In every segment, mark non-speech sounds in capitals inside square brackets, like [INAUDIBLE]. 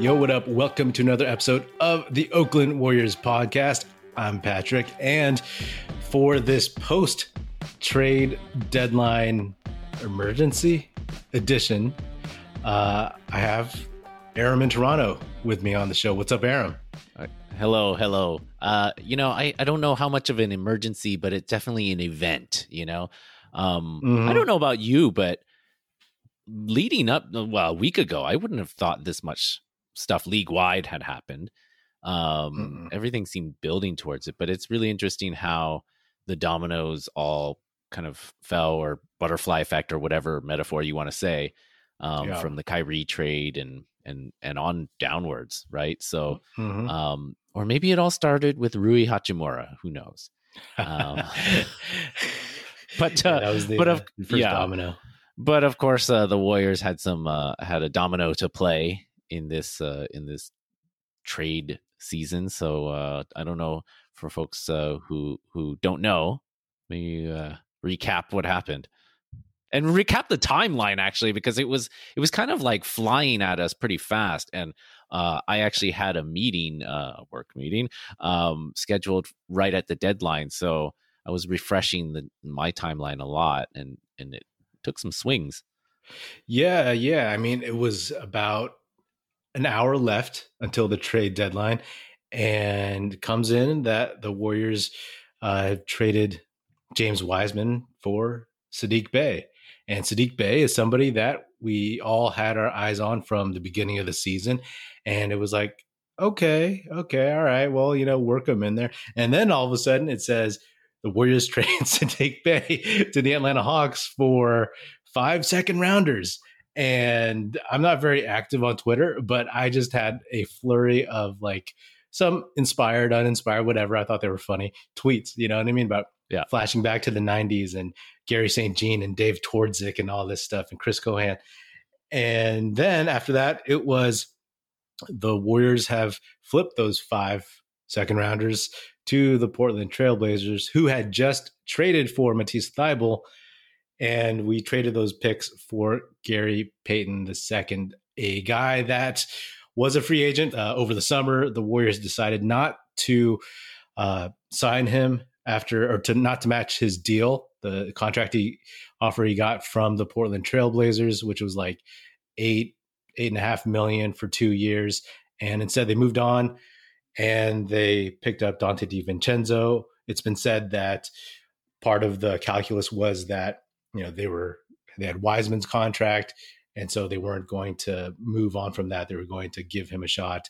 Yo, what up? Welcome to another episode of the Oakland Warriors podcast. I'm Patrick, and for this post trade deadline emergency edition, uh, I have Aram in Toronto with me on the show. What's up, Aram? Hello, hello. Uh, you know, I, I don't know how much of an emergency, but it's definitely an event, you know? Um, mm-hmm. I don't know about you, but leading up, well, a week ago, I wouldn't have thought this much stuff league wide had happened. Um, mm-hmm. Everything seemed building towards it, but it's really interesting how the dominoes all kind of fell or butterfly effect or whatever metaphor you want to say um, yeah. from the Kyrie trade and and and on downwards, right? So, mm-hmm. um, or maybe it all started with Rui Hachimura. Who knows? Um, [LAUGHS] but uh, yeah, that was the, but of, first yeah, domino. But of course, uh, the Warriors had some uh, had a domino to play in this uh, in this trade season. So uh, I don't know for folks uh, who who don't know, maybe uh, recap what happened and recap the timeline actually because it was it was kind of like flying at us pretty fast and uh, I actually had a meeting, uh, work meeting, um, scheduled right at the deadline. So I was refreshing the, my timeline a lot, and and it took some swings. Yeah, yeah. I mean, it was about an hour left until the trade deadline, and comes in that the Warriors uh, traded James Wiseman for Saddiq Bey. And Saddiq Bey is somebody that we all had our eyes on from the beginning of the season. And it was like, okay, okay, all right, well, you know, work him in there. And then all of a sudden it says the Warriors [LAUGHS] trade Saddiq Bey to the Atlanta Hawks for five second rounders and I'm not very active on Twitter, but I just had a flurry of like some inspired, uninspired, whatever. I thought they were funny tweets. You know what I mean? About yeah. flashing back to the 90s and Garry St. Jean and Dave Twardzik and all this stuff and Chris Cohan. And then after that, it was the Warriors have flipped those five second rounders to the Portland Trailblazers, who had just traded for Matisse Thybulle and we traded those picks for Gary Payton II, a guy that was a free agent uh, over the summer. The Warriors decided not to uh, sign him after, or to not to match his deal, the contract he offer he got from the Portland Trailblazers, which was like eight eight and a half million for two years, and instead they moved on and they picked up Donte DiVincenzo. It's been said that part of the calculus was that you know they were they had Wiseman's contract, and so they weren't going to move on from that. They were going to give him a shot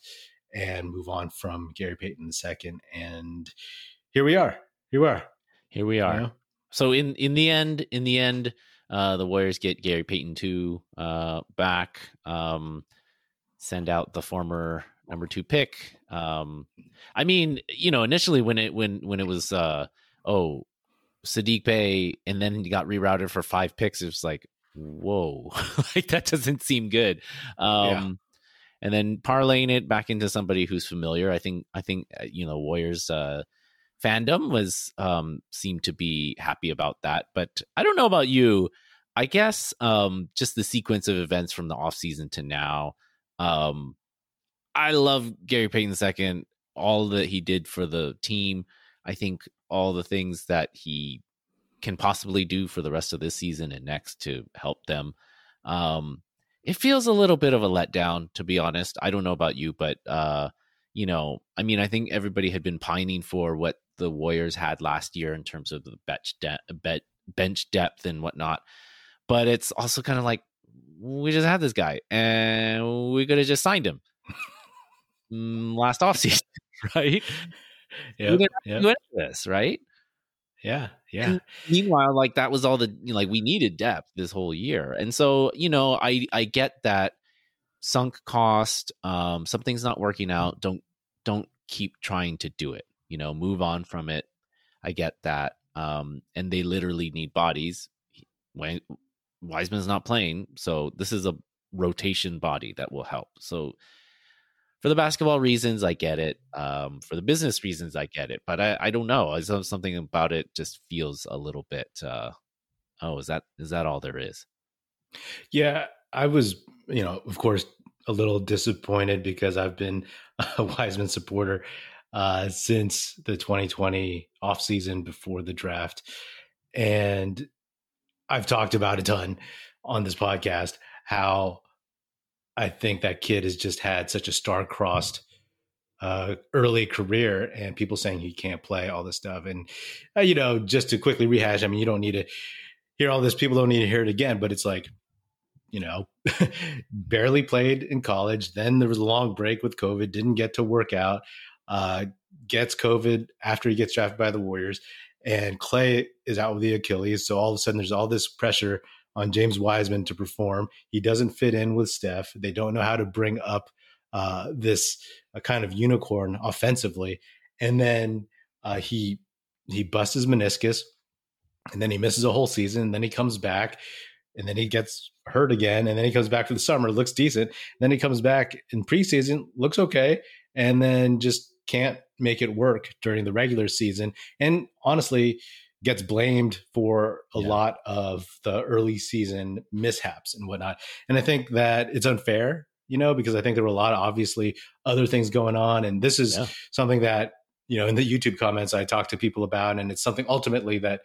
and move on from Gary Payton II. And here we are. Here we are. Here we are. You know? So in in the end, in the end, uh, the Warriors get Gary Payton two uh, back. Um, send out the former number two pick. Um, I mean, you know, initially when it when when it was uh, oh Saddiq Bey and then he got rerouted for five picks. It was like, whoa, [LAUGHS] like that doesn't seem good. Um, yeah. And then parlaying it back into somebody who's familiar. I think, I think, uh, you know, Warriors, uh, fandom was, um, seemed to be happy about that. But I don't know about you. I guess, um, just the sequence of events from the offseason to now. Um, I love Gary Payton II, all that he did for the team. I think all the things that he can possibly do for the rest of this season and next to help them. Um, it feels a little bit of a letdown, to be honest. I don't know about you, but uh, you know, I mean, I think everybody had been pining for what the Warriors had last year in terms of the bench de- bench depth and whatnot. But it's also kind of like we just had this guy and we could have just signed him [LAUGHS] mm, last offseason, right? Yeah, yep. this, right? Yeah, yeah. And meanwhile, like that was all the you know, like we needed depth this whole year, and so you know, I I get that sunk cost. Um, something's not working out. Don't don't keep trying to do it. You know, move on from it. I get that. Um, and they literally need bodies. When Wiseman's not playing, so this is a rotation body that will help. So for the basketball reasons, I get it. Um, for the business reasons, I get it. But I, I don't know. I Something about it just feels a little bit. Uh, oh, is that is that all there is? Yeah, I was. You know, of course, a little disappointed because I've been [LAUGHS] a Wiseman supporter uh, since the 2020 offseason before the draft. And I've talked about a ton on this podcast how I think that kid has just had such a star-crossed uh, early career, and people saying he can't play all this stuff. And uh, you know, just to quickly rehash, I mean, you don't need to hear all this. People don't need to hear it again, but it's like you know, [LAUGHS] barely played in college. Then there was a long break with COVID, didn't get to work out, uh, gets COVID after he gets drafted by the Warriors. And Clay is out with the Achilles. So all of a sudden, there's all this pressure on James Wiseman to perform. He doesn't fit in with Steph. They don't know how to bring up uh, this a kind of unicorn offensively. And then uh, he he busts his meniscus, and then he misses a whole season. And then he comes back, and then he gets hurt again, and then he comes back for the summer, looks decent. Then he comes back in preseason, looks okay, and then just can't make it work during the regular season. And honestly, gets blamed for a yeah. lot of the early season mishaps and whatnot. And I think that it's unfair, you know, because I think there were a lot of obviously other things going on. And this is yeah. something that, you know, in the YouTube comments I talk to people about, and it's something ultimately that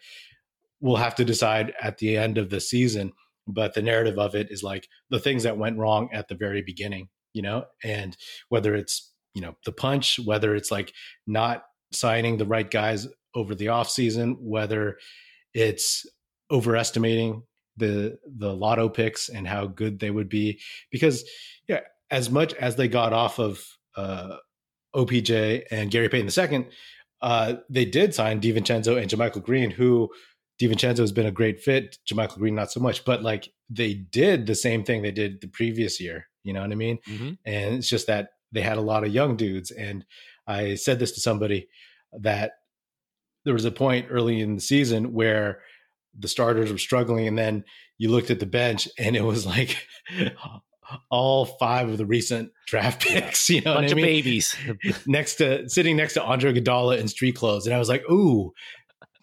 we'll have to decide at the end of the season but the narrative of it is like the things that went wrong at the very beginning you know and whether it's you know the punch whether it's like not signing the right guys over the off season whether it's overestimating the the lotto picks and how good they would be because yeah as much as they got off of uh OPJ and Gary Payton II, uh, they did sign DiVincenzo and JaMychal Green, who DiVincenzo has been a great fit. JaMychal Green, not so much, but like they did the same thing they did the previous year. You know what I mean? Mm-hmm. And it's just that they had a lot of young dudes. And I said this to somebody that there was a point early in the season where the starters were struggling, and then you looked at the bench, and it was like [LAUGHS] all five of the recent draft picks. You know, bunch of mean? babies [LAUGHS] next to sitting next to Andre Iguodala in street clothes, and I was like, "Ooh,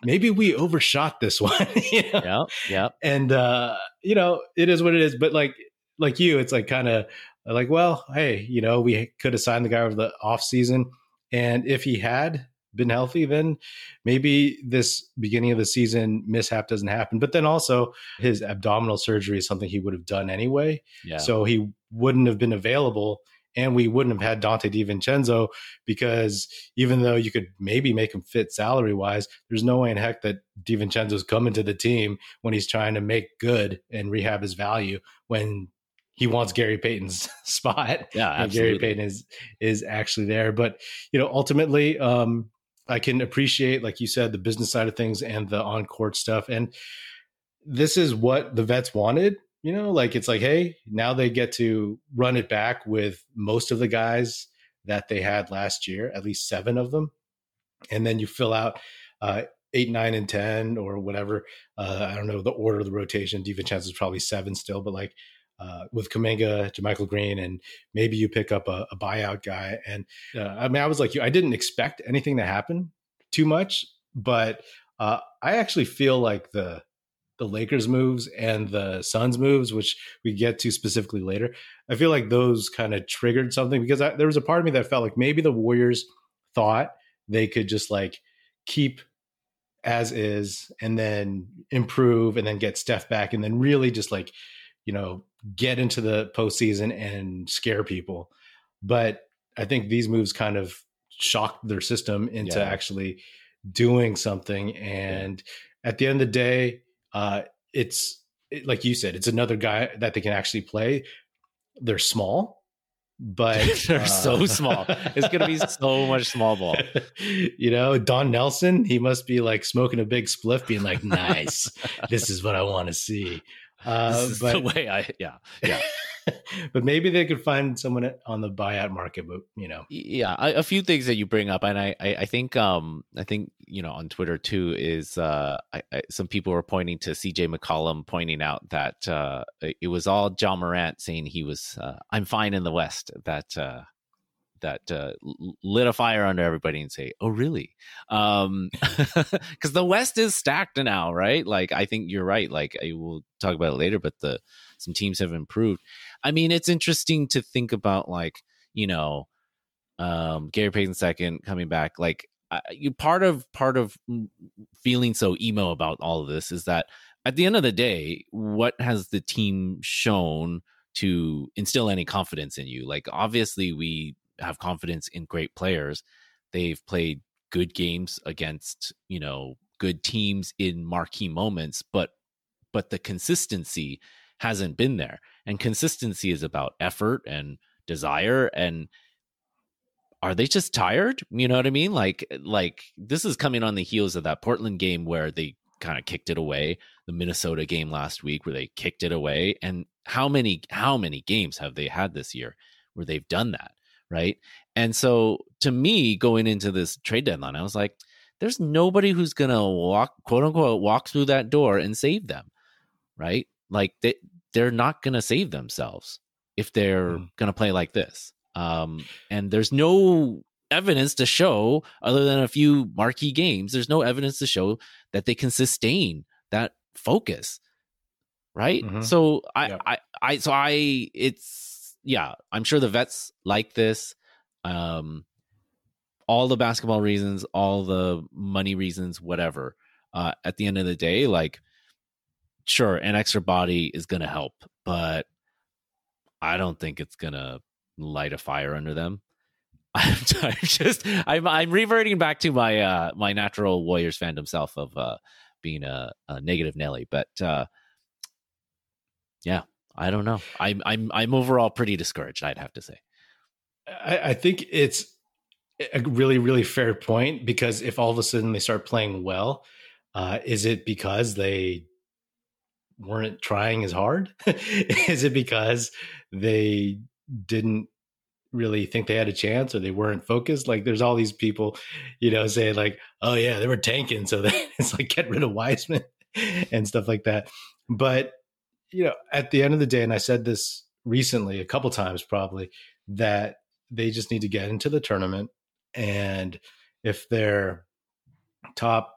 maybe we overshot this [LAUGHS] one. you know? Yeah, yeah. And uh, you know, it is what it is. But like, like you, it's like kind of like, well, hey, you know, we could have signed the guy over the off season, and if he had been healthy, then maybe this beginning of the season mishap doesn't happen. But then also his abdominal surgery is something he would have done anyway. Yeah. So he wouldn't have been available and we wouldn't have had Donte DiVincenzo because even though you could maybe make him fit salary wise, there's no way in heck that DiVincenzo's coming to the team when he's trying to make good and rehab his value when he wants Gary Payton's [LAUGHS] spot. Yeah, absolutely. Gary Payton is is actually there, but you know, ultimately, um, I can appreciate, like you said, the business side of things and the on court stuff, and this is what the vets wanted you know, like it's like, hey, now they get to run it back with most of the guys that they had last year, at least seven of them. And then you fill out uh, eight, nine, and 10 or whatever. Uh, I don't know the order of the rotation. DiVincenzo is probably seven still, but like uh, with Kuminga, JaMychal Green, and maybe you pick up a, a buyout guy. And uh, I mean, I was like you, I didn't expect anything to happen too much, but uh, I actually feel like the the Lakers moves and the Suns moves, which we get to specifically later, I feel like those kind of triggered something because I, there was a part of me that felt like maybe the Warriors thought they could just like keep as is and then improve and then get Steph back and then really just like, you know, get into the postseason and scare people. But I think these moves kind of shocked their system into yeah. actually doing something. And yeah. at the end of the day, uh, it's it, like you said, it's another guy that they can actually play. They're small, but [LAUGHS] they're uh, so small. It's going to be so much small ball. [LAUGHS] You know, Don Nelson, he must be like smoking a big spliff, being like, "Nice, [LAUGHS] this is what I want to see." Uh, but the way I, yeah, yeah. [LAUGHS] but maybe they could find someone on the buyout market. But you know, yeah, I, a few things that you bring up, and I, I, I, think, um, I think you know, on Twitter too, is uh, I, I, some people were pointing to C.J. McCollum, pointing out that uh, it was all Ja Morant saying he was, uh, I'm fine in the West. That uh, that uh, lit a fire under everybody and say, "Oh, really?" Um, [LAUGHS] because the West is stacked now, right? Like, I think you're right. Like, I will talk about it later, but the some teams have improved. I mean, it's interesting to think about, like, you know, um, Gary Payton second coming back. Like, you part of part of feeling so emo about all of this is that at the end of the day, what has the team shown to instill any confidence in you? Like, obviously, we have confidence in great players. They've played good games against, you know, good teams in marquee moments, but but the consistency hasn't been there. And consistency is about effort and desire and are they just tired? You know what I mean? Like like this is coming on the heels of that Portland game where they kind of kicked it away, the Minnesota game last week where they kicked it away and how many how many games have they had this year where they've done that, right? And so to me going into this trade deadline, I was like there's nobody who's going to walk quote unquote walk through that door and save them, right? Like they they're not going to save themselves if they're mm. going to play like this. Um, and there's no evidence to show, other than a few marquee games, there's no evidence to show that they can sustain that focus. Right. Mm-hmm. So I. I, I, so I, it's, yeah, I'm sure the vets like this. Um, all the basketball reasons, all the money reasons, whatever. Uh, at the end of the day, like, sure, an extra body is going to help, but I don't think it's going to light a fire under them. [LAUGHS] I'm, I'm just I'm I'm reverting back to my uh my natural Warriors fandom self of uh being a, a negative Nelly, but uh yeah, I don't know. I'm I'm I'm overall pretty discouraged. I'd have to say. I, I think it's a really really fair point because if all of a sudden they start playing well, uh, is it because they weren't trying as hard? [LAUGHS] is it because they didn't really think they had a chance or they weren't focused. Like there's all these people, you know, saying like, oh yeah, they were tanking. So [LAUGHS] it's like get rid of Wiseman and stuff like that. But, you know, at the end of the day, and I said this recently a couple times probably, that they just need to get into the tournament. And if they're top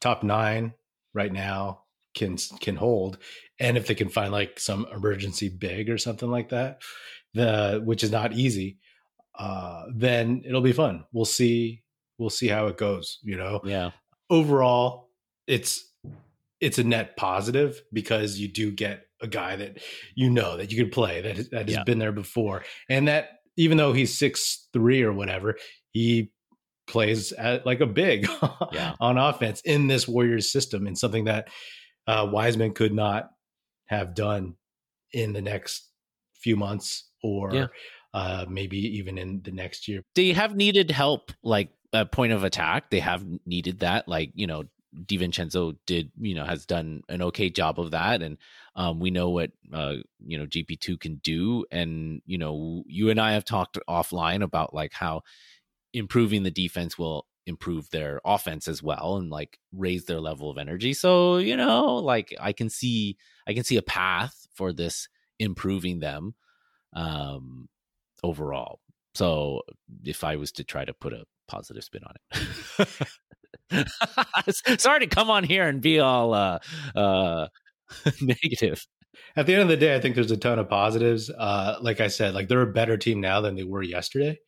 top nine right now can can hold, and if they can find like some emergency big or something like that, the which is not easy, uh, then it'll be fun. We'll see. We'll see how it goes. You know. Yeah. Overall, it's it's a net positive because you do get a guy that you know that you could play that that has yeah. been there before, and that even though he's six three or whatever, he plays at like a big [LAUGHS] yeah. on offense in this Warriors system and something that uh, Wiseman could not have done in the next few months or yeah. uh, maybe even in the next year. They have needed help, like a point of attack. They have needed that, like you know, DiVincenzo did, you know, has done an okay job of that, and um, we know what uh, you know GP two can do. And you know, you and I have talked offline about like how improving the defense will improve their offense as well and like raise their level of energy so you know like i can see i can see a path for this improving them um, overall. So if I was to try to put a positive spin on it, [LAUGHS] [LAUGHS] [LAUGHS] sorry to come on here and be all uh, uh, [LAUGHS] negative. At the end of the day, I think there's a ton of positives. Uh, like I said, like they're a better team now than they were yesterday,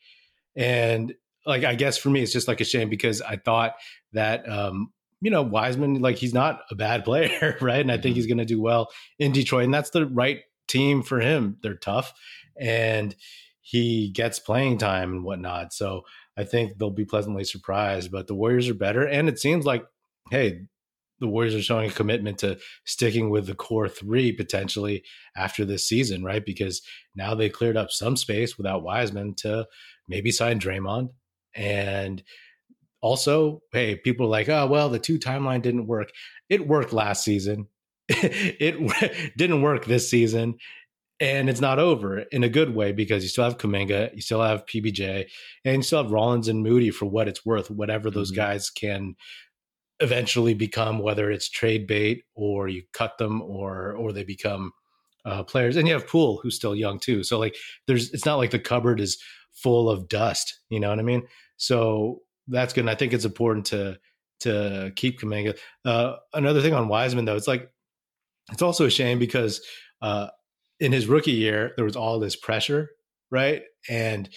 and like I guess for me, it's just like a shame because I thought that um, you know Wiseman, like he's not a bad [LAUGHS] player, right? And I think mm-hmm. he's going to do well in Detroit, and that's the right team for him. They're tough and he gets playing time and whatnot. So I think they'll be pleasantly surprised. But the Warriors are better. And it seems like, hey, the Warriors are showing a commitment to sticking with the core three potentially after this season, right? Because now they cleared up some space without Wiseman to maybe sign Draymond. And also, hey, people are like, oh, well, the two timeline didn't work. It worked last season. [LAUGHS] it [LAUGHS] didn't work this season and it's not over in a good way because you still have Kuminga, you still have PBJ, and you still have Rollins and Moody for what it's worth, whatever those mm-hmm. guys can eventually become, whether it's trade bait or you cut them or or they become uh, players, and you have Poole who's still young too. So like, there's it's not like the cupboard is full of dust. You know what I mean? So that's good. And I think it's important to to keep Kuminga. Uh, another thing on Wiseman though, it's like it's also a shame because uh, in his rookie year there was all this pressure, right? And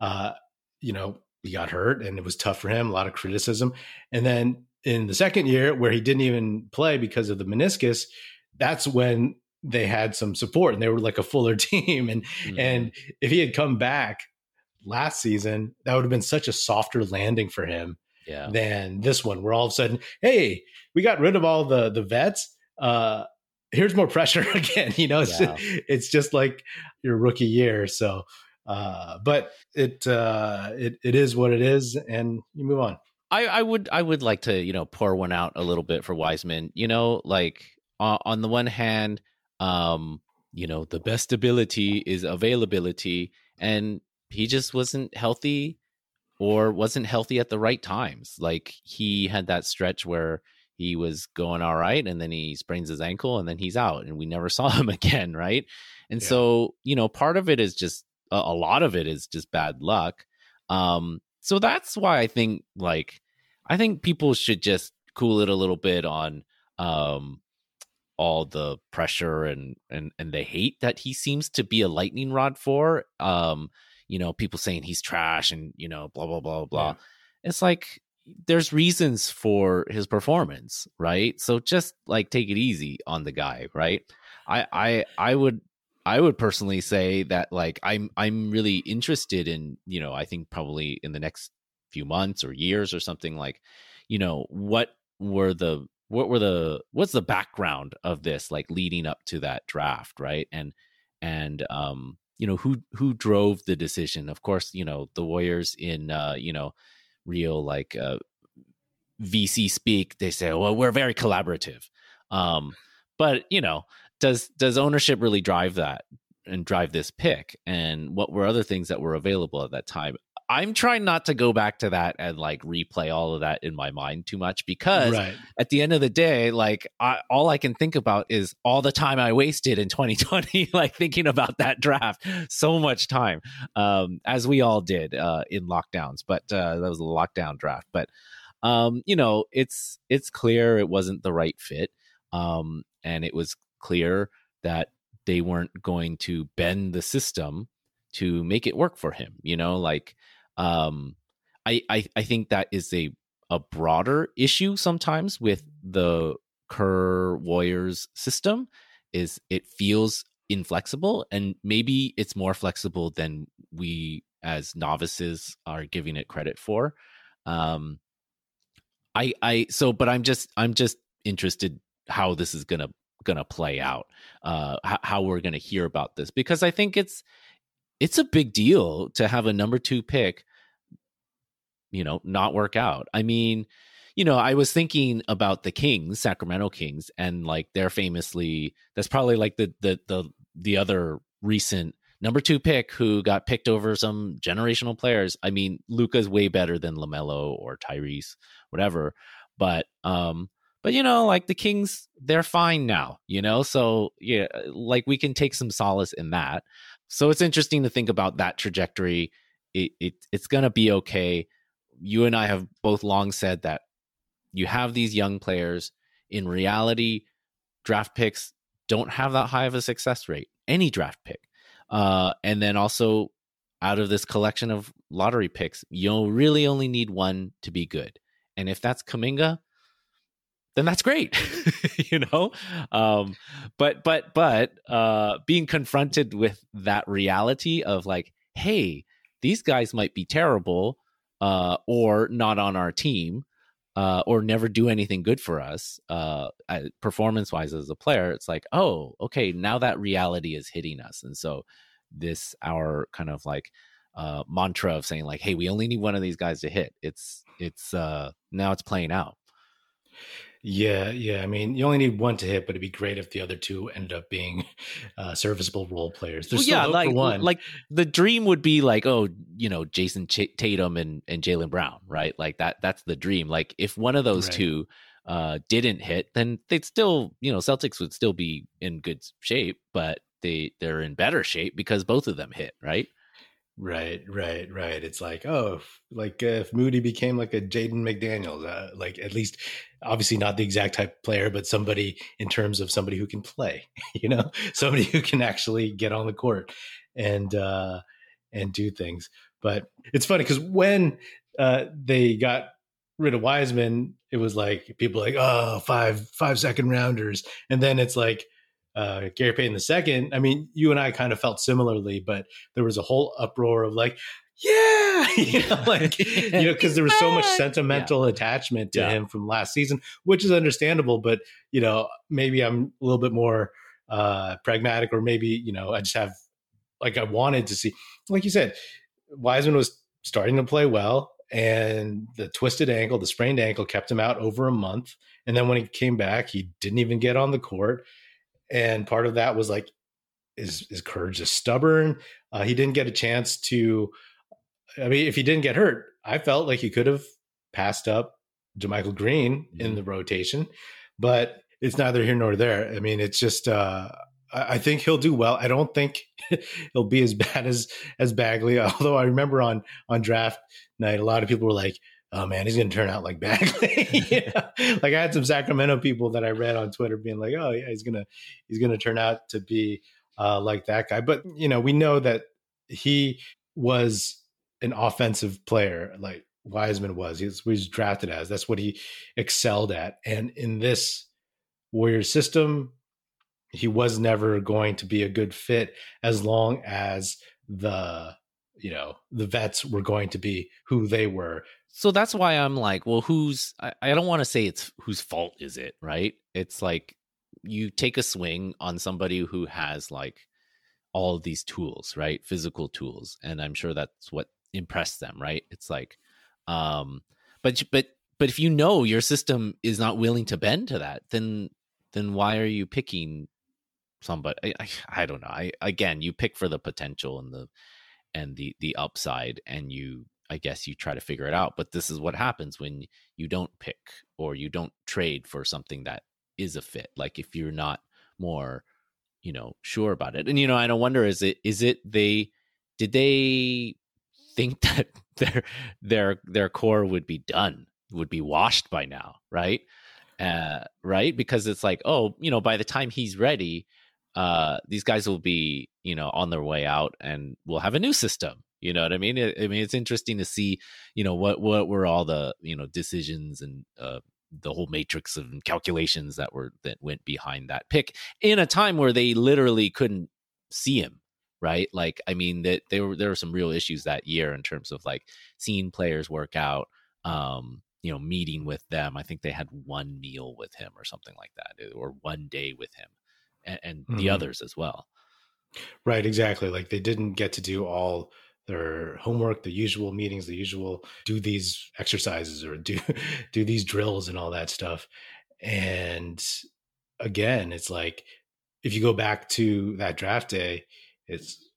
uh, you know he got hurt and it was tough for him, a lot of criticism. And then in the second year where he didn't even play because of the meniscus, that's when they had some support and they were like a fuller [LAUGHS] team. And mm-hmm. and if he had come back last season, that would have been such a softer landing for him yeah. than this one, where all of a sudden, hey, we got rid of all the the vets. Uh, here's more pressure [LAUGHS] again. You know, it's yeah. just, [LAUGHS] it's just like your rookie year. So, uh, but it uh, it it is what it is, and you move on. I, I would I would like to you know pour one out a little bit for Wiseman. You know, like uh, on the one hand, um, you know, the best ability is availability, and he just wasn't healthy or wasn't healthy at the right times. Like he had that stretch where he was going all right and then he sprains his ankle and then he's out and we never [LAUGHS] saw him again, right? And yeah. so, you know, part of it is just a, lot of it is just bad luck. Um so that's why I think like I think people should just cool it a little bit on um all the pressure and and and the hate that he seems to be a lightning rod for um you know people saying he's trash and you know blah blah blah blah yeah. it's like there's reasons for his performance right? So just like take it easy on the guy right? I i i would i would personally say that like i'm i'm really interested in you know i think probably in the next few months or years or something like you know what were the what were the what's the background of this like leading up to that draft right? And and um you know who who drove the decision? Of course you know the warriors in uh you know real like uh vc speak they say well we're very collaborative. Um but you know does does ownership really drive that and drive this pick? And what were other things that were available at that time I'm trying not to go back to that and like replay all of that in my mind too much because right. at the end of the day, like I, all I can think about is all the time I wasted in [LAUGHS] 2020, like thinking about that draft. So much time, um, as we all did uh, in lockdowns, but uh, that was a lockdown draft. But um, you know, it's it's clear it wasn't the right fit, um, and it was clear that they weren't going to bend the system to make it work for him. You know, like um, I, I I think that is a a broader issue sometimes with the Kerr Warriors system is it feels inflexible and maybe it's more flexible than we as novices are giving it credit for. Um, I I so but I'm just I'm just interested how this is gonna gonna play out uh how, how we're gonna hear about this because i think it's it's a big deal to have a number two pick you know, not work out. I mean, you know, I was thinking about the Kings, Sacramento Kings, and like they're famously that's probably like the the the the other recent number two pick who got picked over some generational players. I mean, Luka's way better than LaMelo or Tyrese, whatever. But um, but you know, like the Kings, they're fine now, you know. So yeah, like we can take some solace in that. So it's interesting to think about that trajectory. It, it it's gonna be okay you and I have both long said that you have these young players. In reality, draft picks don't have that high of a success rate. Any draft pick, uh, and then also out of this collection of lottery picks, you'll really only need one to be good. And if that's Kuminga, then that's great, [LAUGHS] you know. Um, but but but uh, being confronted with that reality of like, hey, these guys might be terrible, uh, or not on our team uh, or never do anything good for us uh, performance wise as a player it's like oh okay now that reality is hitting us and so this our kind of like uh, mantra of saying like hey we only need one of these guys to hit it's it's uh now it's playing out yeah, yeah. I mean, you only need one to hit, but it'd be great if the other two ended up being [LAUGHS] uh, serviceable role players. There's well, yeah, like one. like the dream would be like, oh, you know, Jayson Ch- Tatum and and Jaylen Brown, right? Like that. That's the dream. Like if one of those right. two uh, didn't hit, then they'd still, you know, Celtics would still be in good shape, but they they're in better shape because both of them hit, right? Right, right, right. It's like, oh, like if Moody became like a Jaden McDaniels, uh, like at least, obviously not the exact type of player, but somebody in terms of somebody who can play, [LAUGHS] you know, somebody who can actually get on the court and uh, and do things. But it's funny because when uh, they got rid of Wiseman, it was like people like, oh, five five second rounders, and then it's like uh, Gary Payton the second. I mean, you and I kind of felt similarly, but there was a whole uproar of like, yeah, [LAUGHS] you know, like you know, because there was so much [LAUGHS] sentimental yeah. attachment to yeah. him from last season, which is understandable. But you know, maybe I'm a little bit more uh, pragmatic, or maybe you know, I just have like I wanted to see, like you said, Wiseman was starting to play well, and the twisted ankle, the sprained ankle, kept him out over a month. And then when he came back, he didn't even get on the court and part of that was like is is courage just stubborn uh, he didn't get a chance to i mean if he didn't get hurt i felt like he could have passed up JaMychal Green mm-hmm. in the rotation but it's neither here nor there i mean it's just uh, I think he'll do well. I don't think [LAUGHS] he'll be as bad as as Bagley. [LAUGHS] Although I remember on on draft night, a lot of people were like, oh man, he's going to turn out like Bagley. [LAUGHS] yeah. Like I had some Sacramento people that I read on Twitter being like, oh yeah, he's gonna he's gonna turn out to be uh, like that guy. But you know, we know that he was an offensive player, like Wiseman was. He was, he was drafted as. That's what he excelled at. And in this Warrior system, he was never going to be a good fit as long as the you know the vets were going to be who they were so that's why i'm like well who's i, I don't want to say it's whose fault is it right? It's like you take a swing on somebody who has like all these tools right? Physical tools and i'm sure that's what impressed them right? It's like um but but but if you know your system is not willing to bend to that then then why are you picking somebody I, I, I don't know. I again you pick for the potential and the and the the upside and you I guess you try to figure it out. But this is what happens when you don't pick or you don't trade for something that is a fit. Like if you're not more, you know, sure about it. And you know, I don't wonder is it is it they did they think [LAUGHS] that their their their core would be done, would be washed by now, right? Uh, right? Because it's like, oh, you know, by the time he's ready, uh, these guys will be, you know, on their way out and we'll have a new system. You know what I mean? I, I mean, it's interesting to see, you know, what, what were all the, you know, decisions and, uh, the whole matrix of calculations that were that went behind that pick in a time where they literally couldn't see him right like i mean that there were there were some real issues that year in terms of like seeing players work out um you know meeting with them i think they had one meal with him or something like that or one day with him and, and mm-hmm. the others as well. Right, exactly. Like they didn't get to do all their homework, the usual meetings, the usual do these exercises or do [LAUGHS] do these drills and all that stuff. And again, it's like if you go back to that draft day, it's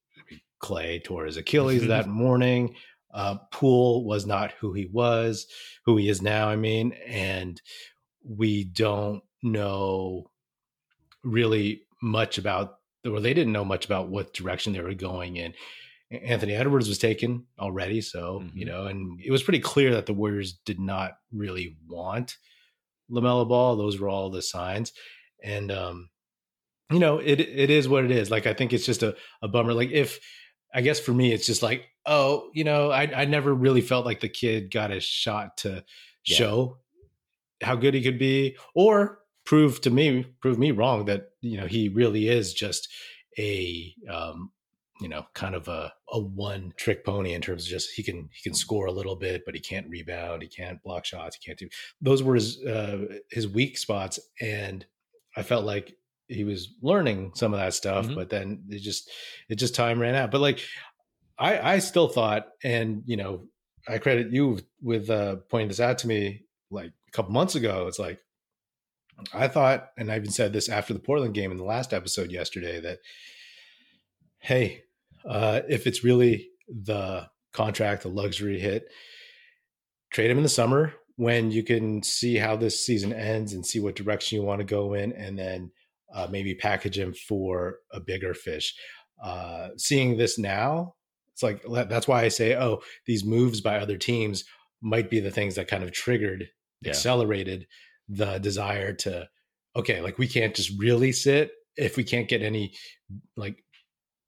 Clay tore his Achilles that [LAUGHS] morning. Uh, Poole was not who he was, who he is now. I mean, and we don't know really much about, or they didn't know much about what direction they were going in. Anthony Edwards was taken already, so mm-hmm. you know, and it was pretty clear that the Warriors did not really want LaMelo Ball. Those were all the signs, and um, you know, it it is what it is. Like I think it's just a, a bummer. Like if I guess for me, it's just like, oh, you know, I I never really felt like the kid got a shot to yeah. show how good he could be, or prove to me prove me wrong that you know he really is just a um, you know kind of a, a one trick pony in terms of just he can he can score a little bit but he can't rebound he can't block shots he can't do those were his uh, his weak spots and i felt like he was learning some of that stuff mm-hmm. but then it just it just time ran out but like i i still thought and you know i credit you with uh pointing this out to me like a couple months ago it's like I thought, and I even said this after the Portland game in the last episode yesterday, that hey, uh, if it's really the contract, the luxury hit, trade him in the summer when you can see how this season ends and see what direction you want to go in, and then uh, maybe package him for a bigger fish. Uh, seeing this now, it's like that's why I say, oh, these moves by other teams might be the things that kind of triggered, yeah. accelerated the desire to, okay, like we can't just really sit if we can't get any like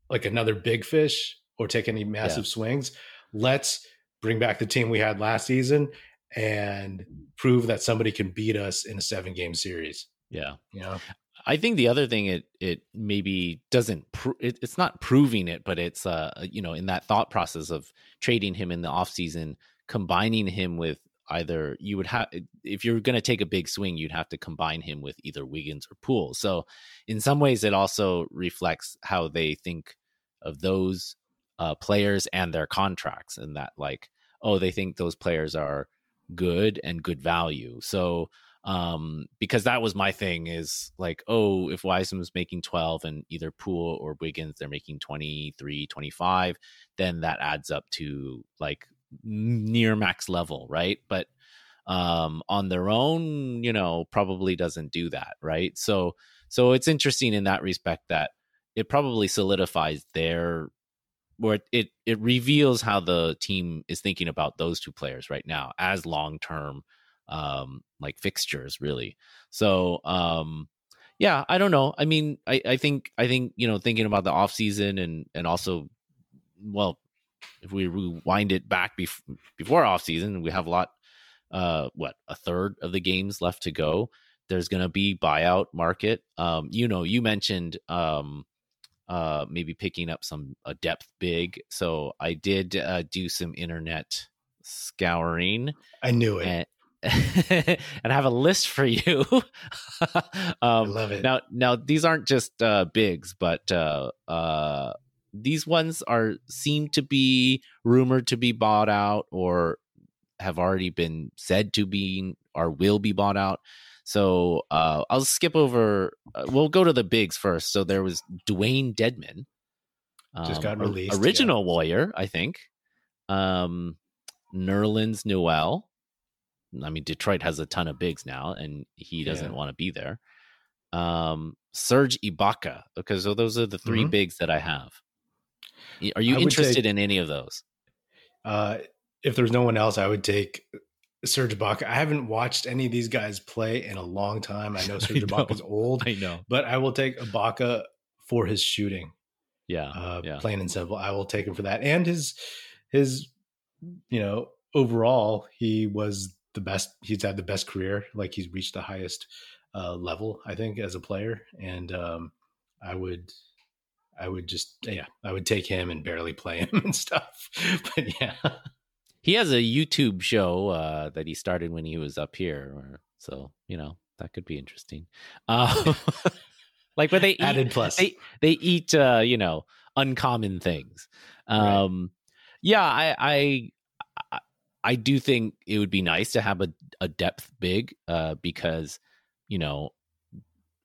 like another big fish or take any massive yeah. swings. Let's bring back the team we had last season and prove that somebody can beat us in a seven game series. Yeah. You know? I think the other thing it it maybe doesn't pro- it, it's not proving it, but it's uh you know in that thought process of trading him in the offseason, combining him with either you would have if you're going to take a big swing, you'd have to combine him with either Wiggins or Poole. So in some ways, it also reflects how they think of those uh, players and their contracts, and that like oh they think those players are good and good value. So um because that was my thing is like oh if Wiseman's making 12 and either Poole or Wiggins they're making 23 25 then that adds up to like near max level right? But um on their own you know probably doesn't do that right? So so it's interesting in that respect that it probably solidifies their where it it reveals how the team is thinking about those two players right now as long term um like fixtures really. So um yeah i don't know. I mean i i think i think you know thinking about the off season and and also well if we rewind it back bef- before off season we have a lot uh what a third of the games left to go there's going to be buyout market um you know you mentioned um uh maybe picking up some a depth big so i did uh, do some internet scouring i knew it and, [LAUGHS] and I have a list for you. [LAUGHS] um, I love it. Now, now these aren't just uh, bigs, but uh, uh, these ones are seem to be rumored to be bought out or have already been said to be or will be bought out. So uh, I'll skip over. Uh, we'll go to the bigs first. So there was Dewayne Dedmon, um, just got released, original yeah. Warrior, I think. Um, Nerlens Noel, I mean, Detroit has a ton of bigs now, and he doesn't yeah. want to be there. Um, Serge Ibaka, because so those are the 3 mm-hmm. bigs that I have. Are you interested take, in any of those? Uh, if there's no one else, I would take Serge Ibaka. I haven't watched any of these guys play in a long time. I know [LAUGHS] Serge Ibaka is old. I know, but I will take Ibaka for his shooting. Yeah, uh, yeah, plain and simple. I will take him for that, and his his you know overall he was the best. He's had the best career. Like he's reached the highest uh, level, I think, as a player. And um, I would, I would just, yeah, I would take him and barely play him [LAUGHS] and stuff. But yeah, he has a YouTube show uh, that he started when he was up here. So you know that could be interesting. Uh, [LAUGHS] like where they eat, added plus, they they eat, uh, you know, uncommon things. Um, right. Yeah, I, I I do think it would be nice to have a, a depth big uh, because, you know,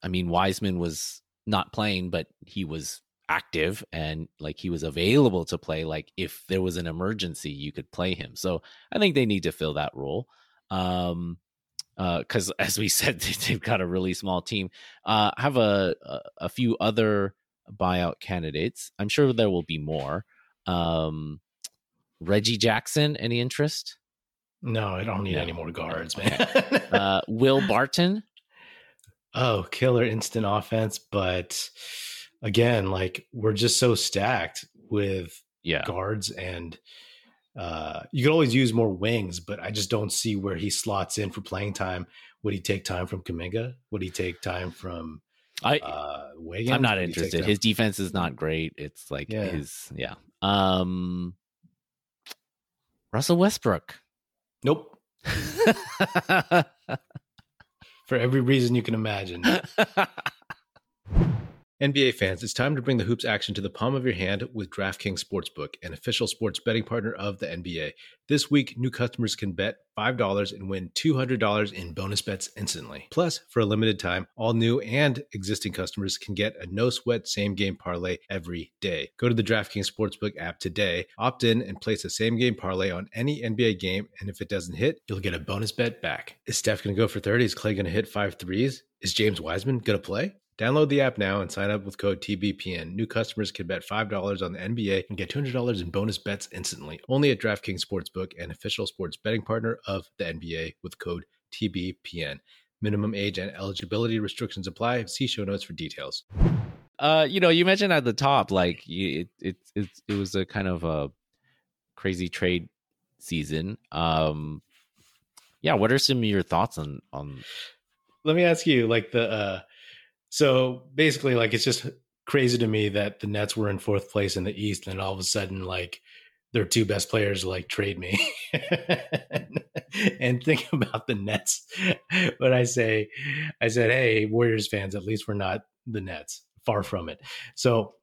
I mean, Wiseman was not playing, but he was active and like he was available to play. Like if there was an emergency, you could play him. So I think they need to fill that role. Um, uh because uh, [LAUGHS] as we said, they've got a really small team. Uh, have a, a, a few other buyout candidates. I'm sure there will be more. Um, Reggie Jackson, any interest? No, I don't need no. any more guards, man. uh, Will Barton. [LAUGHS] Oh, killer instant offense, but again, like we're just so stacked with yeah. guards and uh, you could always use more wings, but I just don't see where he slots in for playing time. Would he take time from Kuminga? Would he take time from I uh, Wiggins? I'm not interested. His defense is not great. It's like yeah. his yeah. Um Russell Westbrook. Nope. [LAUGHS] For every reason you can imagine. [LAUGHS] NBA fans, it's time to bring the hoops action to the palm of your hand with DraftKings Sportsbook, an official sports betting partner of the NBA. This week, new customers can bet $5 and win $200 in bonus bets instantly. Plus, for a limited time, all new and existing customers can get a no sweat same game parlay every day. Go to the DraftKings Sportsbook app today, opt in, and place a same game parlay on any NBA game. And if it doesn't hit, you'll get a bonus bet back. Is Steph going to go for 30? Is Clay going to hit five threes? Is James Wiseman going to play? Download the app now and sign up with code TBPN. New customers can bet $5 on the NBA and get $200 in bonus bets instantly. Only at DraftKings Sportsbook, an official sports betting partner of the NBA with code TBPN. Minimum age and eligibility restrictions apply. See show notes for details. Uh, you know, you mentioned at the top, like it, it, it, it was a kind of a crazy trade season. Um, yeah, what are some of your thoughts on on? Let me ask you, like the uh, so basically, like it's just crazy to me that the Nets were in fourth place in the East, and all of a sudden, like their two best players like trade me. [LAUGHS] and think about the Nets. But I say, I said, hey, Warriors fans, at least we're not the Nets. Far from it. So,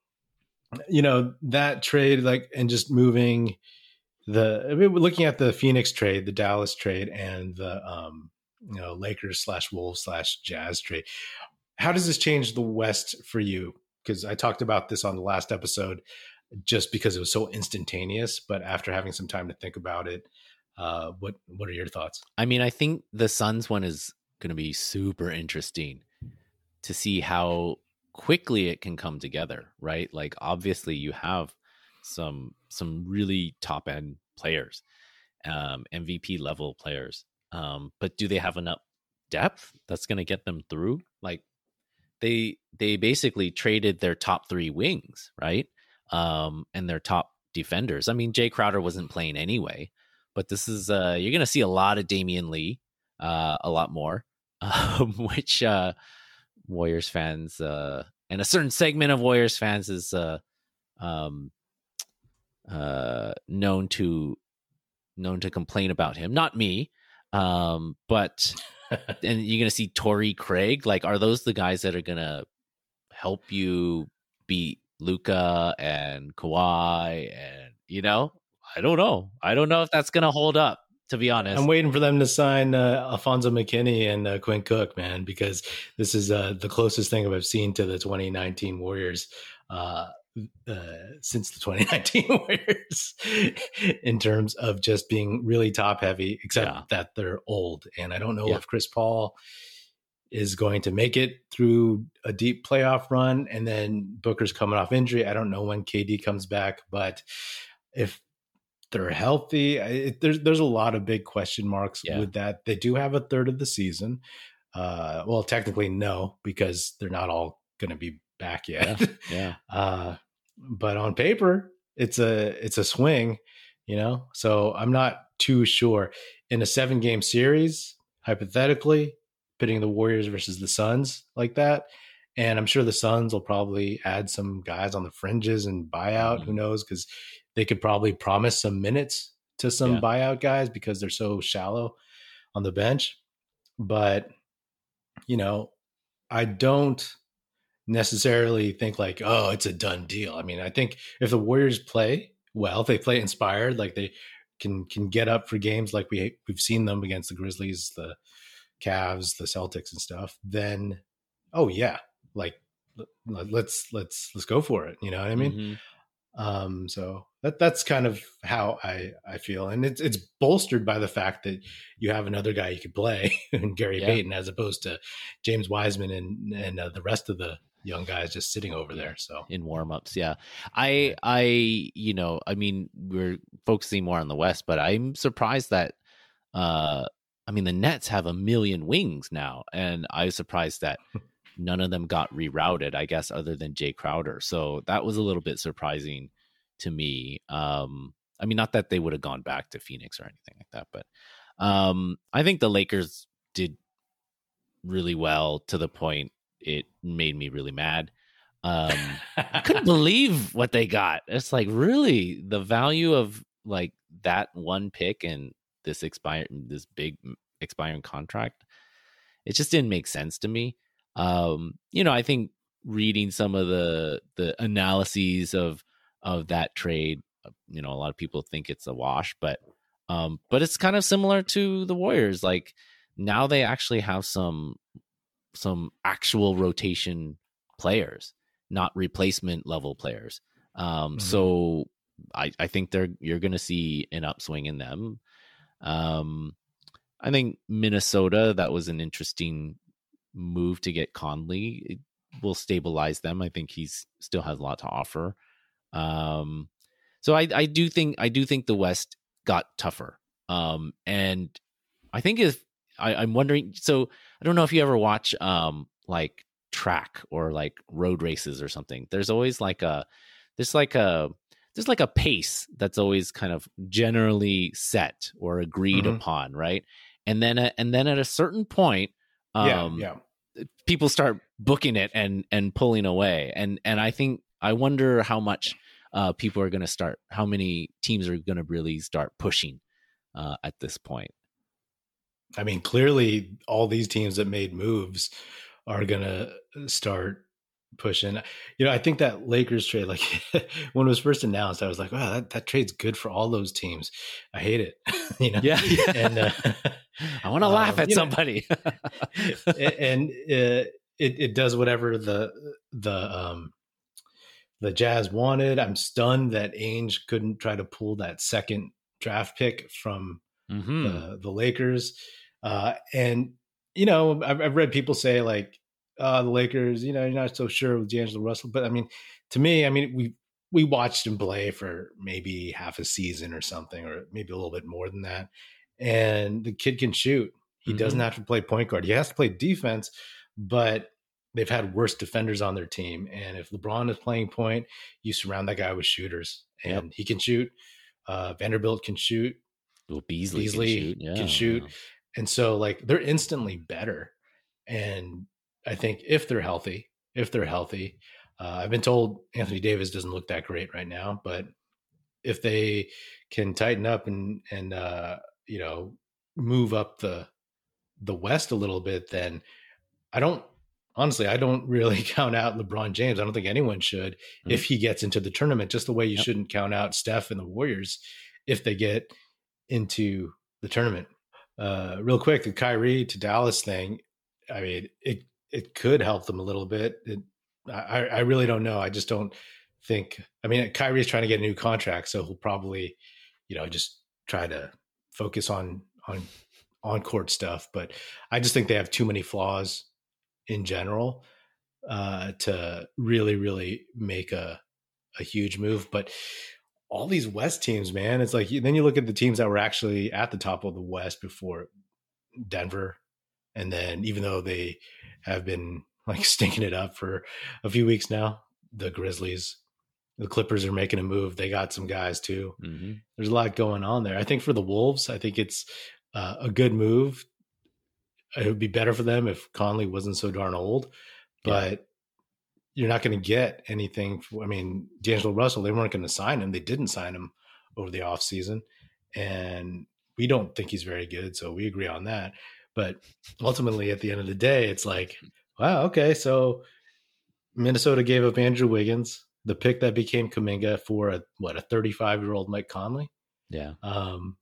you know, that trade, like, and just moving the, I mean, looking at the Phoenix trade, the Dallas trade, and the, um, you know, Lakers slash Wolves slash Jazz trade. How does this change the West for you? Because I talked about this on the last episode just because it was so instantaneous. But after having some time to think about it, uh, what what are your thoughts? I mean, I think the Suns one is going to be super interesting to see how quickly it can come together, right? Like obviously you have some some really top end players, um, MVP level players, um, but do they have enough depth that's going to get them through? Like they they basically traded their top three wings, right? um, and their top defenders. I mean, Jae Crowder wasn't playing anyway, but this is uh, you're going to see a lot of Damion Lee, uh, a lot more, [LAUGHS] um, which uh, Warriors fans uh, and a certain segment of Warriors fans is uh, um, uh, known to known to complain about him. Not me, um, but and you're going to see Torrey Craig. Like, are those the guys that are going to help you beat Luka and Kawhi and you know, I don't know. I don't know if that's going to hold up. To be honest, I'm waiting for them to sign uh, Alfonzo McKinnie and uh, Quinn Cook, man, because this is uh, the closest thing I've seen to the 2019 Warriors uh, uh, since the [LAUGHS] 2019 Warriors in terms of just being really top heavy, except yeah. that they're old. And I don't know yeah. if Chris Paul is going to make it through a deep playoff run. And then Booker's coming off injury. I don't know when KD comes back, but if they're healthy, it, there's there's a lot of big question marks yeah. with that. They do have a third of the season. Uh, well, technically no, because they're not all going to be back yet. Yeah. yeah. [LAUGHS] Uh, but on paper, it's a it's a swing, you know. So I'm not too sure in a seven game series. Hypothetically, pitting the Warriors versus the Suns like that. And I'm sure the Suns will probably add some guys on the fringes and buyout. Mm-hmm. Who knows? Because they could probably promise some minutes to some yeah. buyout guys because they're so shallow on the bench. But, you know, I don't necessarily think like, oh, it's a done deal. I mean, I think if the Warriors play well, if they play inspired, like they can can get up for games like we we've seen them against the Grizzlies, the Cavs, the Celtics and stuff, then oh yeah, like let's let's let's go for it. You know what I mean? Mm-hmm. Um, so that that's kind of how I I feel, and it's it's bolstered by the fact that you have another guy you could play [LAUGHS] in Gary yeah. Payton as opposed to James Wiseman and and uh, the rest of the young guys just sitting over there so in warm-ups yeah i i you know i mean we're focusing more on the west but i'm surprised that uh I mean, the Nets have a million wings now, and I was surprised that [LAUGHS] none of them got rerouted. I guess other than Jae Crowder, so that was a little bit surprising to me. Um, I mean, not that they would have gone back to Phoenix or anything like that, but um, I think the Lakers did really well to the point it made me really mad. Um, I couldn't [LAUGHS] believe what they got. It's like really the value of like that one pick and this expired this big expiring contract. It just didn't make sense to me. Um, you know, I think reading some of the the analyses of of that trade, uh, you know, a lot of people think it's a wash, but um, but it's kind of similar to the Warriors. Like now they actually have some some actual rotation players, not replacement level players. Um, mm-hmm. so I, I think they're you're going to see an upswing in them. Um, I think Minnesota that was an interesting move to get Conley. will stabilize them. I think he's still has a lot to offer. Um, so I, I do think I do think the West got tougher. Um, and I think if I, I'm wondering, so I don't know if you ever watch um like track or like road races or something. There's always like a there's like a there's like a pace that's always kind of generally set or agreed Mhm. upon, right? And then a, and then at a certain point, um, yeah, yeah. people start booking it and and pulling away and and i think i wonder how much uh people are going to start how many teams are going to really start pushing uh at this point I mean, clearly, all these teams that made moves are gonna start pushing. You know, I think that Lakers trade, like [LAUGHS] when it was first announced, I was like, "Wow, that, that trade's good for all those teams." I hate it. [LAUGHS] you know, yeah and uh, [LAUGHS] i want to laugh um, at you know, somebody and uh, it it does whatever the the um the Jazz wanted. I'm stunned that Ainge couldn't try to pull that second draft pick from Mhm. the the Lakers. Uh, and you know, I've, I've read people say like, uh, the Lakers, you know, you're not so sure with D'Angelo Russell, but I mean, to me, I mean, we we watched him play for maybe half a season or something, or maybe a little bit more than that, and the kid can shoot. He doesn't have to play point guard. He has to play defense, but they've had worse defenders on their team. And if LeBron is playing point, you surround that guy with shooters, and Yep. he can shoot. Uh, Vanderbilt can shoot. Well beasley, Beasley can shoot, yeah. can shoot. And so like they're instantly better. And I think if they're healthy, if they're healthy, uh, I've been told Anthony Davis doesn't look that great right now, but if they can tighten up and and uh, you know move up the the West a little bit, then I don't honestly I don't really [LAUGHS] count out LeBron James. I don't think anyone should Mhm. if he gets into the tournament. Just the way you Yep. shouldn't count out Steph and the Warriors if they get into the tournament. Uh, real quick, the Kyrie to Dallas thing. I mean, it it could help them a little bit. It, I I really don't know. I just don't think. I mean, Kyrie's trying to get a new contract, so he'll probably, you know, just try to focus on on on court stuff. But I just think they have too many flaws in general uh, to really really make a a huge move. But all these West teams, man, it's like then you look at the teams that were actually at the top of the West before Denver, and then even though they have been like [LAUGHS] stinking it up for a few weeks now, the Grizzlies, the Clippers are making a move. They got some guys too. Mhm. There's a lot going on there. I think for the Wolves, I think it's uh, a good move. It would be better for them if Conley wasn't so darn old, but you're not going to get anything. For, I mean, D'Angelo Russell, they weren't going to sign him. They didn't sign him over the offseason. And we don't think he's very good. So we agree on that. But ultimately, at the end of the day, it's like, wow, okay. So Minnesota gave up Andrew Wiggins, the pick that became Kuminga for a, what, a 35 year old Mike Conley. yeah Um,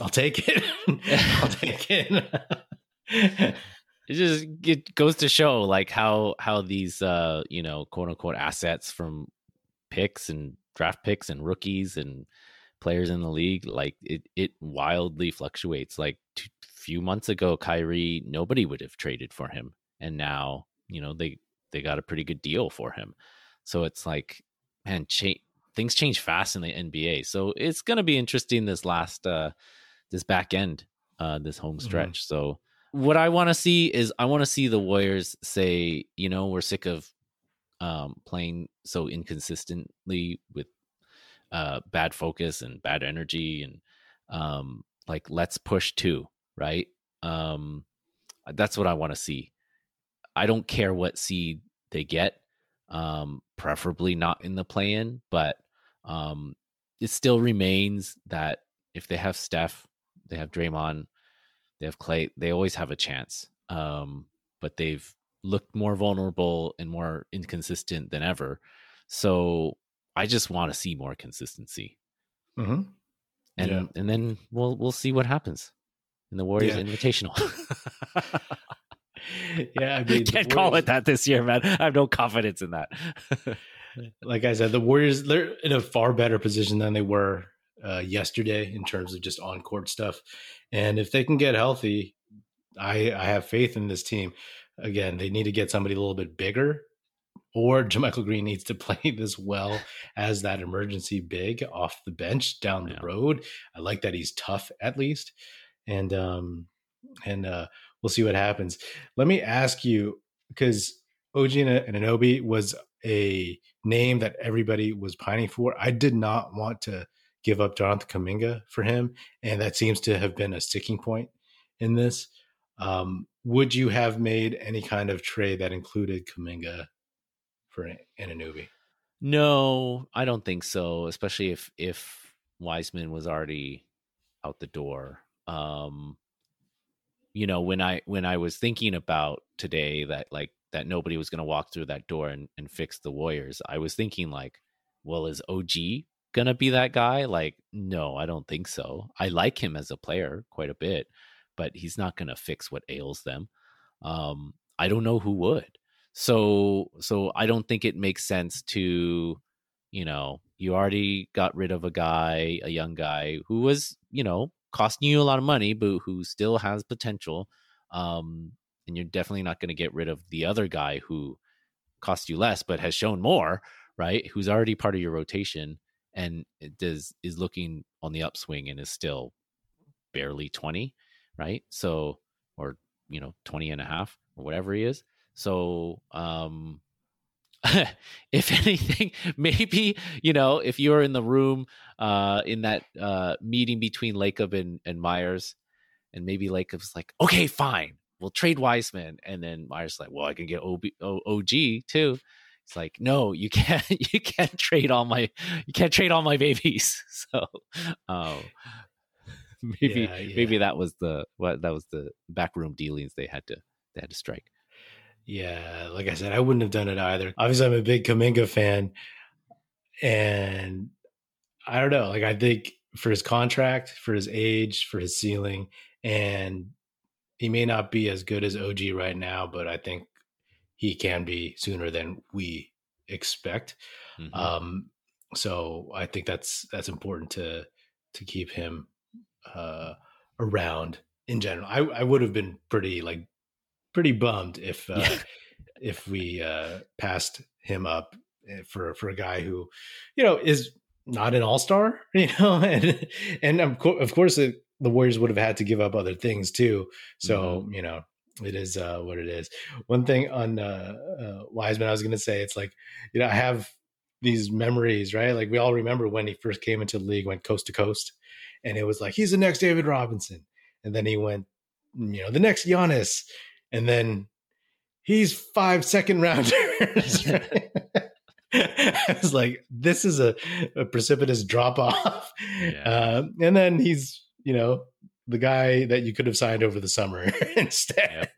I'll take it. [LAUGHS] I'll [LAUGHS] take it. [LAUGHS] it just it goes to show like how how these uh you know quote unquote assets from picks and draft picks and rookies and players in the league like it it wildly fluctuates. Like a few months ago Kyrie nobody would have traded for him. And now you know they they got a pretty good deal for him. So it's like man cha- things change fast in the NBA so it's going to be interesting this last uh this back end uh this home Mhm. stretch. So what I want to see is I want to see the Warriors say, you know, we're sick of um, playing so inconsistently with uh, bad focus and bad energy, and um, like let's push two, right? Um, that's what I want to see. I don't care what seed they get, um, preferably not in the play-in, but um, it still remains that if they have Steph, they have Draymond, they have Clay. They always have a chance, um, but they've looked more vulnerable and more inconsistent than ever. So I just want to see more consistency, hmm and Yeah. and then we'll we'll see what happens in the Warriors Yeah. Invitational. [LAUGHS] Yeah, I [LAUGHS] mean, can't call it that this year, man. I have no confidence in that. [LAUGHS] like I said, the Warriors they're in a far better position than they were uh, yesterday in terms of just on court stuff. And if they can get healthy, I I have faith in this team. Again, they need to get somebody a little bit bigger or [LAUGHS] JaMychal Green needs to [LAUGHS] play this well as that emergency big off the bench down the yeah. road. I like that he's tough at least, and um, and uh, we'll see what happens. Let me ask you because OG Anunoby was a name that everybody was pining for. I did not want to give up Jonathan Kuminga for him, and that seems to have been a sticking point in this. Um, would you have made any kind of trade that included Kuminga for Anunoby? No, I don't think so. Especially if if Wiseman was already out the door. Um, you know, when I when I was thinking about today that like that nobody was going to walk through that door and, and fix the Warriors, I was thinking like, well, is OG gonna be that guy? Like, no, I don't think so. I like him as a player quite a bit, but he's not gonna fix what ails them. Um, I don't know who would. So, so I don't think it makes sense to, you know, you already got rid of a guy, a young guy who was, you know, costing you a lot of money, but who still has potential. Um, and you're definitely not going to get rid of the other guy who cost you less but has shown more, right? Who's already part of your rotation and it does is looking on the upswing and is still barely 20, right? So or you know, 20 and a half or whatever he is. So um [LAUGHS] if anything, [LAUGHS] maybe you know, if you're in the room uh, in that uh, meeting between Lacob and, and Myers, and maybe Lacob's like, okay, fine, we'll trade Wiseman, and then Myers like, well, I can get OB, o, OG too. It's like, no, you can't, [LAUGHS] you can't trade all my, you can't trade all my babies. [LAUGHS] So, um, [LAUGHS] maybe, yeah, yeah. maybe that was the what that was the backroom dealings they had to they had to strike. Yeah, like I said, I wouldn't have done it either. Obviously, I'm a big Kuminga fan, and I don't know. Like, I think for his contract, for his age, for his ceiling, and he may not be as good as OG right now, but I think he can be sooner than we expect. Mm-hmm. Um, so I think that's that's important to to keep him uh, around in general. I, I would have been pretty like pretty bummed if uh, yeah. [LAUGHS] if we uh, passed him up eh, for for a guy who you know is not an all star, [LAUGHS] you know, and and of, co- of course it, the Warriors would have had to give up other things too. So mm-hmm. you know, it is uh, what it is. One thing on uh, uh, Wiseman, I was going to say, it's like you know, I have these memories, right? Like we all remember when he first came into the league, went coast to coast, and it was like he's the next David Robinson, and then he went, you know, the next Giannis, and then he's five second rounders. [LAUGHS] Right? I was like, this is a, a precipitous drop off. Yeah. Uh, and then he's you know, the guy that you could have signed over the summer [LAUGHS] instead.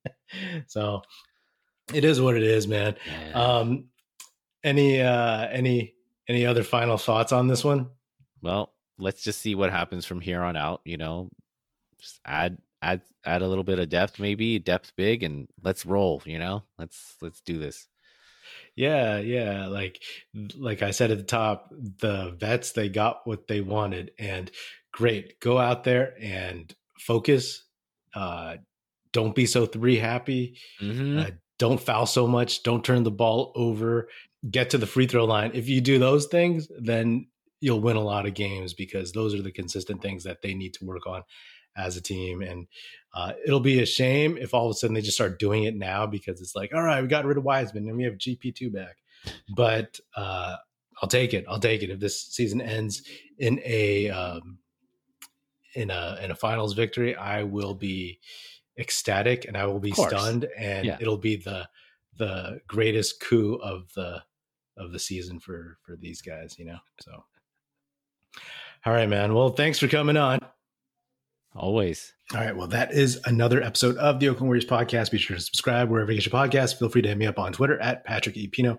[LAUGHS] so it is what it is, man. Yeah. Um, any uh, any any other final thoughts on this one? Well, let's just see what happens from here on out. You know, just add add add a little bit of depth, maybe depth big, and let's roll. You know, let's let's do this. Yeah, yeah. Like like I said at the top, the vets they got what they wanted, and great. Go out there and focus. Uh, don't be so three happy. Mm-hmm. Uh, don't foul so much. Don't turn the ball over. Get to the free throw line. If you do those things, then you'll win a lot of games because those are the consistent things that they need to work on as a team. And uh, it'll be a shame if all of a sudden they just start doing it now because it's like, all right, we got rid of Wiseman and we have GP2 back. But uh, I'll take it. I'll take it if this season ends in a um, in a in a finals victory, I will be ecstatic and I will be stunned, and yeah. it'll be the the greatest coup of the of the season for for these guys. You know, so. All right, man. Well, thanks for coming on. Always. All right. Well, that is another episode of the Oakland Warriors podcast. Be sure to subscribe wherever you get your podcast. Feel free to hit me up on Twitter at Patrick E. Pino